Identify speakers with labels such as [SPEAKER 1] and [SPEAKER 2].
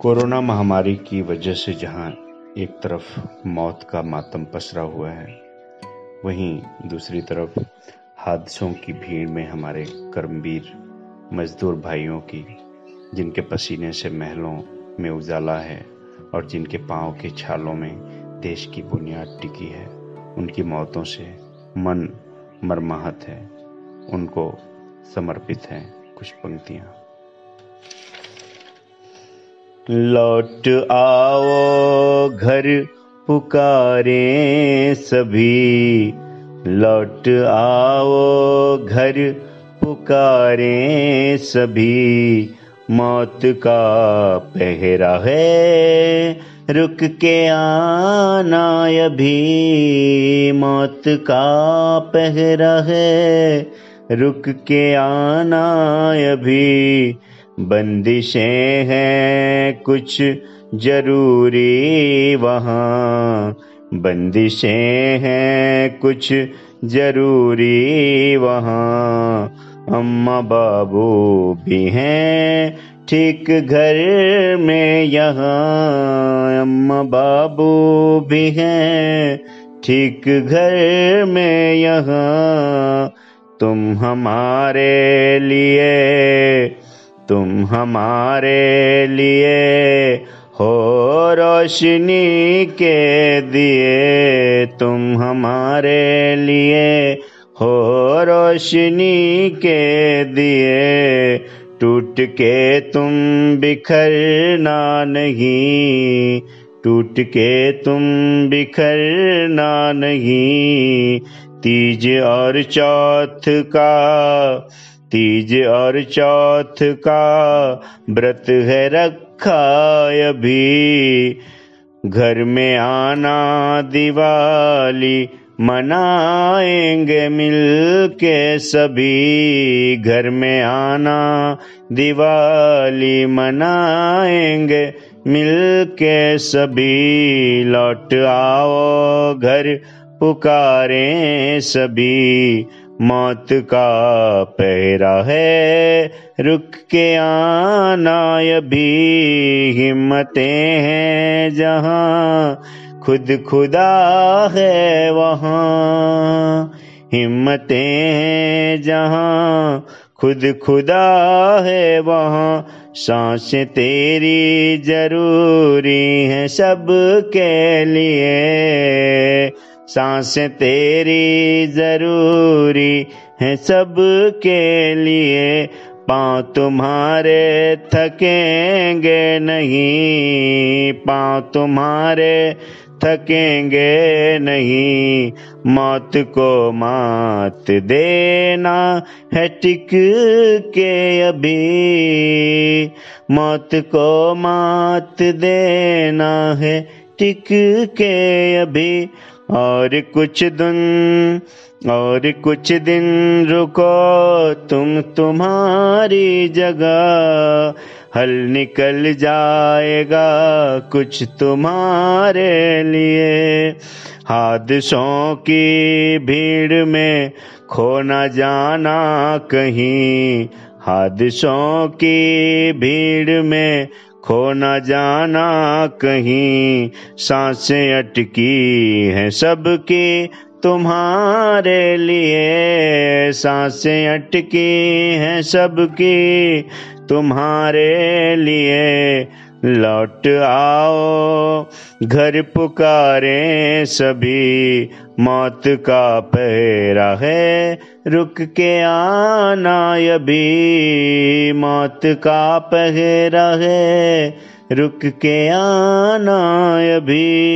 [SPEAKER 1] Corona महामारी की वजह से जहाँ एक तरफ़ मौत का मातम पसरा हुआ है, वहीं दूसरी तरफ़ हादसों की भीड़ में हमारे कर्मवीर मजदूर भाइयों की, जिनके पसीने से महलों में उजाला है और जिनके पाँव के छालों में देश की बुनियाद टिकी है, उनकी मौतों से मन मरमाहत है, उनको समर्पित हैं कुछ पंक्तियाँ। लौट आओ घर पुकारे सभी। लौट आओ घर पुकारे सभी। मौत का पहरा है, रुक के आना अभी। मौत का पहरा है, रुक के आना अभी। बंदिशें हैं, कुछ ज़रूरी वहाँ। बंदिशें हैं, कुछ ज़रूरी वहाँ। अम्मा बाबू भी हैं, ठीक घर में यहाँ। अम्मा बाबू भी हैं, ठीक घर में यहाँ। तुम हमारे लिए तुम हमारे लिए हो रोशनी के दिए। तुम हमारे लिए हो रोशनी के दिए। टूट के तुम बिखरना नहीं, टूट के तुम बिखरना नहीं। तीज और चौथ का तीज और चौथ का व्रत है रखा अभी। घर में आना दिवाली मनाएँगे मिलके सभी। घर में आना दिवाली मनाएँगे मिलके सभी। लौट आओ घर पुकारें सभी। मौत का पहरा है, रुक के आना अभी हिम्मतें हैं, जहाँ खुद खुदा है वहाँ हिम्मतें हैं, जहाँ खुद खुदा है वहाँ साँसें तेरी ज़रूरी हैं सबके लिए। साँसें तेरी ज़रूरी है सब के लिए। पाँव तुम्हारे थकेंगे नहीं। पाँव तुम्हारे थकेंगे नहीं। मौत को मात देना है टिक के अभी। मौत को मात देना है टिक के अभी। और कुछ दिन, और कुछ दिन रुको तुम तुम्हारी जगह। हल निकल जाएगा कुछ तुम्हारे लिए। हादसों की भीड़ में खो न जाना कहीं। हादसों की भीड़ में खो न जाना कहीं, साँसें अटकी हैं सबकी, तुम्हारे लिए साँसें अटकी हैं सबकी, तुम्हारे लिए लौट आओ, घर पुकारे सभी। मौत का पहरा है, रुक के आना अभी। मौत का पहरा है, रुक के आना अभी।